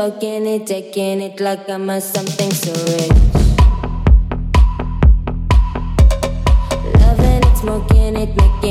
fucking it, taking it like I'm a something so rich. Loving it, smoking it, making it.